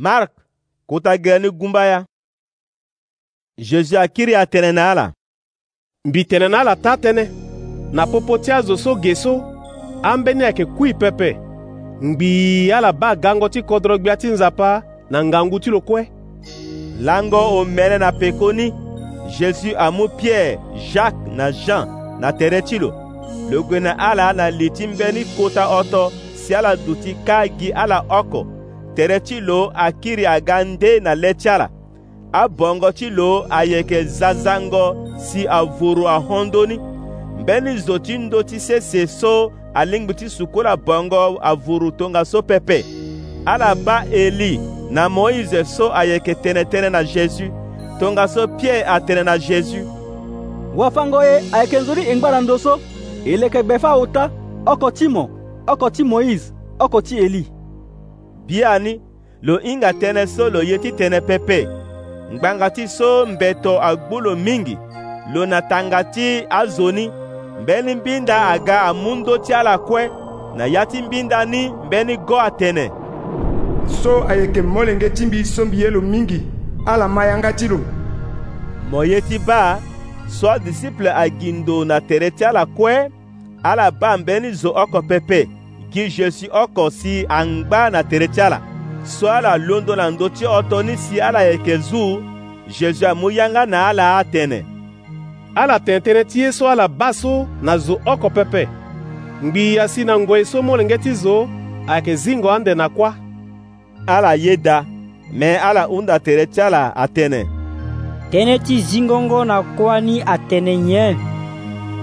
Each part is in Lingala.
Mark kụta gaa n'igumba ya Jezu akiri atene n'ala mbi tene ta tatene na popoti azo so ge so ambeni ayeke kui pepe ngbii ala ba gango ti kodro gbia ti nzapa na ngangu ti lo kue lango omëlë na pekoni jésus amû pierre jacques na jean na tere ti lo lo na ala na leti ti mbeni kota oko si ala duti kaa gi ala oko tere ti lo akiri aga nde na le ti ala abongo ti lo ayeke si avuru ahondoni mbeni zo ti ndö ti sese so alingbi ti sukulu abongo avuru tongaso pepe ala ba eli na moïse so ayeke tene tënë na jésus tongaso pierre atene na jésus wafango ye ayeke nzoni e ngbara ndo so e yeke gbe fâ ota oko ti mo oko ti moïse oko ti eli bia ni lo hinga tënë so lo ye titene pepe ngbanga ti so mbeto agbu mingi lo na tanga ti azo ni mbeni mbinda aga amundo ti ala kue na ya ti mbinda ni mbeni go atene so ayeke molenge ti mbi so ye lo mingi ala ma yanga ti lo mo ye ti ba so adisiple agindo na tere ti ala kue ala ba mbeni zo oko pepe kì í ṣe sí ọkọ̀ sí àǹgbá na so ala londo na ndo tí ọtọ ni si ala yeke zu jesu amuyanga na ala atene ala tẽntẽne tɩ ye so ala ba so na zo oko pepe ngbi ya na ngoi so molenge ti zo ayeke zingo ande na kuâ ala ye da me ala hunda tere ti ala atene tënë ti zingongo na kuâ ni atene nyen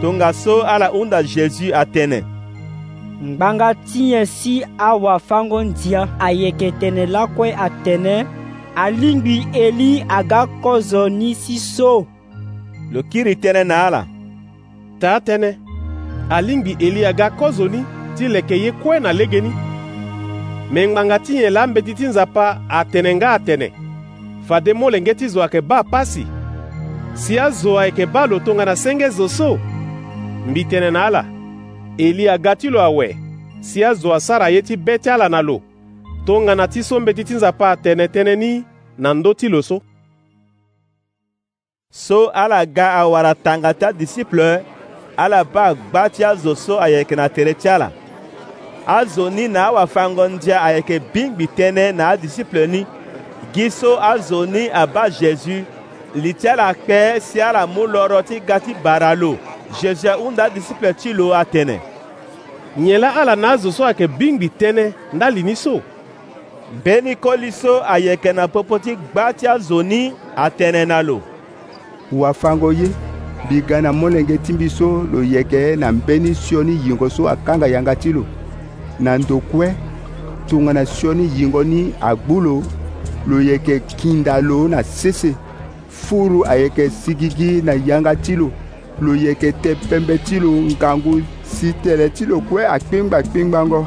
tongaso ala hunda jésus atene ngbanga tiɲɛ si awafango ndia ayeketene lakue atene alingbi eli aga kɔzɔ n'isi so lo kiri tɛnɛ na ala taa tɛnɛ alingbi eli aga kɔzɔni ti lɛkɛ ye kɔɛ na legeni mɛ ngbanga tiɲɛ la nbeti ti nzapa atɛnɛ nga atɛnɛ fade molenge ti zo ayeke bâ pasi si azo ayeke bâ lo tongana senge zo so mbi tënë na ala eliya ga ti lo awɛ si azo asara ye ti bɛ ti ala na lo tongana ti sombe ti tinzapa atɛnɛtɛnɛ ni na ndö ti lo so so ala ga awara tanga ti adisiple ala ba gba ti azo so ayeke na tere ti ala azo ni na awafango ndia ayeke bingbi tënë na adisiple ni gi so azo ni abâ jésus li ti ala kpe si ala mu loro ti ga ti bara lo Jésus unda disciple ti lo atene nyen la ala na azo so ayeke gbingbi tënë ndalini so mbeni koli so ayeke na popo ti gba ti azo ni atënë na lo wafango ye mbi ga na molenge ti mbi so lo yeke na mbeni sioni yingo so akanga yanga ti lo na ndokue tongana sioni yingo ni agbu lo lo yeke kinda lo na sese furu ayeke sigigi na yanga ti lo ƒlo ye kete pembe lo nkangu si tele lo kue akpengba-kpengba ŋgɔ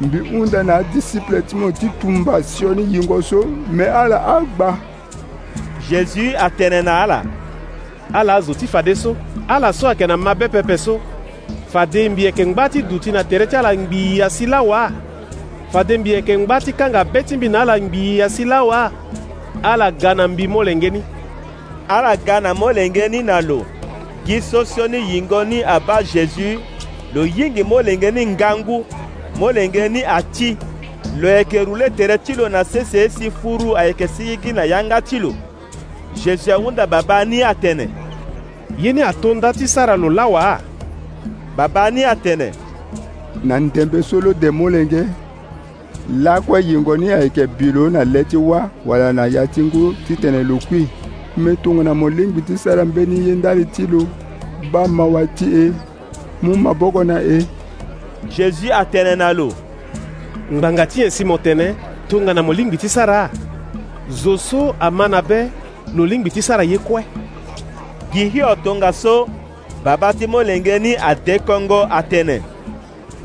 mbi ŋdɔ na disiple timoti tumba siɔni yi ŋgɔ so mɛ ala agba jésus atene na ala ala azo ti fade so ala so ayeke na mabe pepe so fade mbi yeke ngba ti duti na tere ti ala ngbii si lawa fade mbi yeke ngba ti kanga be ti mbi na ala ngbii ya si lawa ala ga na mbi molenge ni ala ga na molenge ni na lo gi so sioni yingo ni aba jésus lo yingi molenge ni ngangu molenge ni ati lo yeke ru le tere ti lo na sese si furu ayeke si yigi na yanga ti lo jésus ahunda babâ ni atene ye ni atondá ti sara lo lawaa babâ ni atene na ndembe so lo de molenge lakue yingo ni ayeke bi lo na le ti wâ wala na ya ti ngu titene lokui mê tongana molingbi ti sara mbeni ye ndali ti lo bamawa ti e mu maboko na e jésus atënë na lo ngbanga ti yɛn si mo tene tongana mo lingbi ti sara zo so ama na be lo lingbi ti sara ye kue gi hio tongaso babâ ti molenge ni ade kongo atene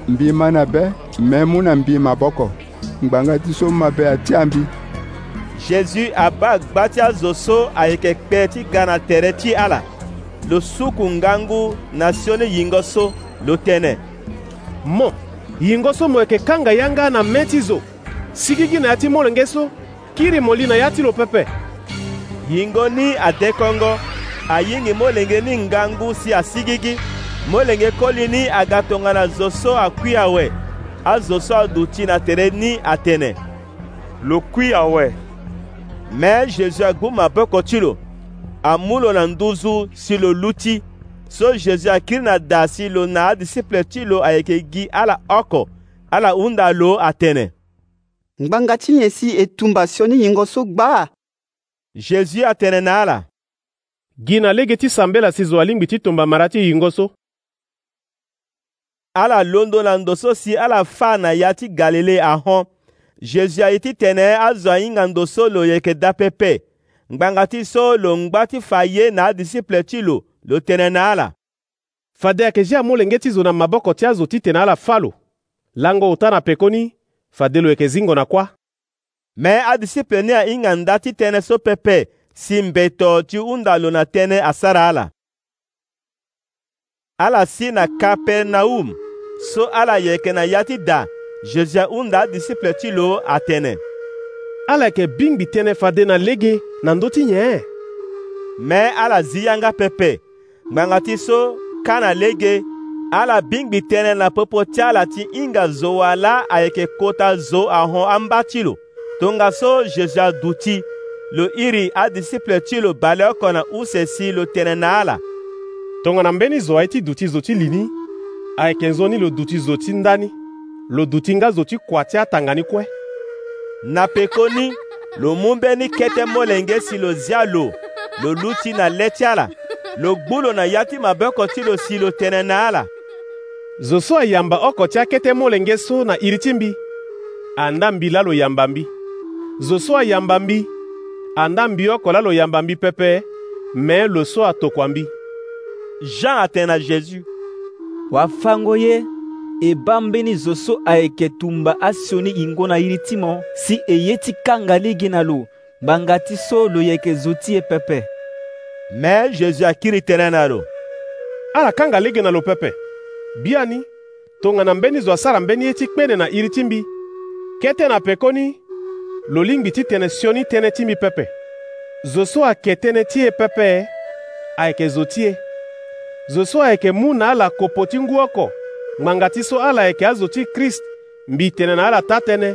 mbi ma na be me mu na mbi maboko ngbanga ti so mabe ati ambi jésus abâ gba ti azo so ayeke kpe ti ga na tere ti ala lo suku ngangu na sioni yingo so lo tënë mo yingo so mo yeke kanga ya nga na mê ti zo sigi gi na ya ti molenge so kiri mo li na ya ti lo pepe yingo ni adekongo ayengi molenge ni ngangu si asigi gi molenge koli ni aga tongana zo so akui awe azo so aduti ti na tere ni atene lo kui awe me jésus agbu maboko ti lo amulo na nduzu si lo luti so jésus akiri na daa si lo na adisiple ti lo ayeke gi ala oko ala hunda lo atene ngbanga ti nyen si e tumba sioni yingo so gbaa jésus atene na ala gi na lege ti sambela si zo alingbi ti tombamara ti yingo so ala londo na ndo so si ala fâ na ya ti galile ahon jésus aye ti tene azo ahinga ndo so lo yeke dapepe ngbanga ti so lo ngba ti fa ye na adisiple ti lo lo tene na ala fade ayeke zia mu lenge ti zo na maboko ti azo titene ala fâ lo lango ota na pekoni fade lo yeke zingo na kuâ me adisiple ni ahinganda titënë so pepe si mbeto ti hunda lo na tënë asara ala ala si na kapernaum so ala yeke na ya ti da jésus ahunda adisiple ti lo atene ala yeke gbingbi tënë fade na lege na ndö ti nyen me ala zi yanga pepe ngbanga ti so kâ na lege ala gbingbi tënë na popo ti ala ti hinga zo ala ayeke kota zo ahon ambâ ti lo tongaso jésus adu ti lo iri adisiple ti lo bale oko na use si lo tene na ala tongana mbeni zo aye ti duti zo ti lini ayeke nzoni lo duti zo ti ndani lo duti nga zo ti kua ti atanga ni kue na pekoni lo mu mbe ni kete molenge si lo zia lo lo lu ti na le ti ala lo gbu lo na ya ti mabeko ti lo si lo tene na ala zo so ayamba oko ti akete molenge so na iri ti mbi anda mbi la lo yamba mbi zo so ayamba mbi anda mbi oko la lo yamba mbi pepe me lo so atokua mbi jean atene na jésus wafango ye ebambeni zo ayeke tumba asioni hingo na yiri ti mo si e ye ti kanga ligi na lo gbanga ti so lo yeke zo ti e pepe me jésus akiri tere na lo ala kanga ligi na lo pepe bia ni tongana mbeni zo asara mbeni ye ti kpene na iri ti mbi kete na pekoni lo lingbi ti tene sioni tënë ti mbi pepe zo so ayeke tënë ti e pepe ayeke zo ti e zo so ayeke mu na ala kopo ti ngu oko ŋmanga ti so ala yeke azo ti krist mbi tene na ala ta tënë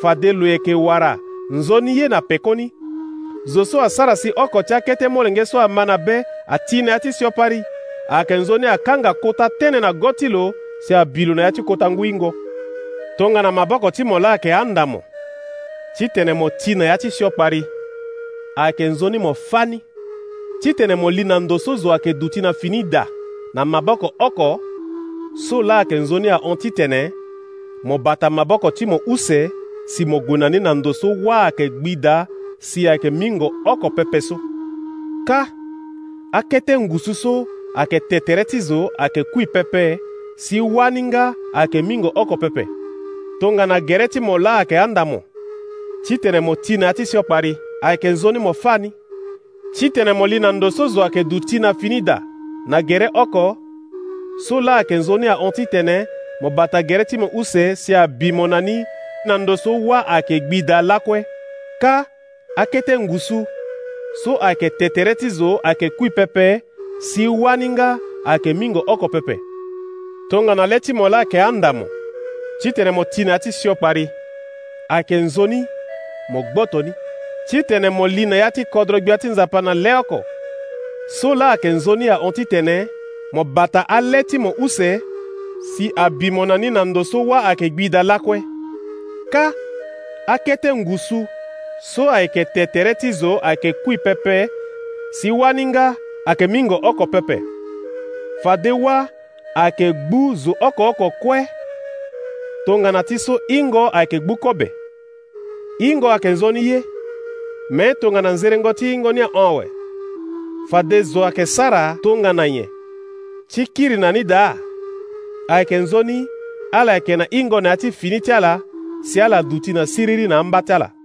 fa de lo yeke wara nzoni ye na pekoni zo so asara si oko ti akete molenge so ama na be atini ya ti siopari ayeke nzoni akanga kota tënë na go ti lo si abilu na ya ti kota nguingo tongana maboko ti mo laa yeke andamo ti tene mo ti na ya ti siopari ayeke nzoni mo fani ti tene mo li na ndo so zo ayeke duti na finida na maboko oko so la yeke nzoni ahon titene mo bata maboko ti mo use si mo gue na ni na ndo so wâ yeke gbida si ayeke mingo oko pepe so ka akete ngusu so ayeke tetere ti zo ayeke kui pepe si wani nga ayeke mingo oko pepe tongana gere ti mo laa yeke anda mo ti tene mo ti na ya ti siokpari ayeke nzoni mo fâ ni ti mo li na ndo so zo ayeke duti na finida na gere oko so la ayeke nzoni ahonti tënë mo bata gere ti mo use si abi mo na ni na ndo so wâ ayeke gbida lakue ka akete ngusu so ayeke tetere ti zo ayeke kui pepe si wani nga ayeke mingo oko pepe tongana le ti mo la ayeke andamo ti tene mo tina ti siokpari ayeke nzoni mo gboto ni ti tene mo li na ya ti kodro gbia ti nzapa na le oko so la ayeke nzoni ahon ti tene mo bata alɛ tí mo use si abi mo na ninando so wâ ayeke gbi da lakue ka akete ngusu so ayeke tetere ti zo ayeke kui pepe si wani nga ayeke mingo oko pepe fade wâ ayeke gbu zo oko oko kue tongana ti so hingo ayeke gbu kobe hingo ayeke nzoni ye me tongana nzerengo ti hingo ni ahon awe fade zo ayeke sara tongana nyen ti kiri na ni daa ayeke nzoni ala yeke na hingo na ya ti fini ti ala si ala duti na siriri na ambâ ti ala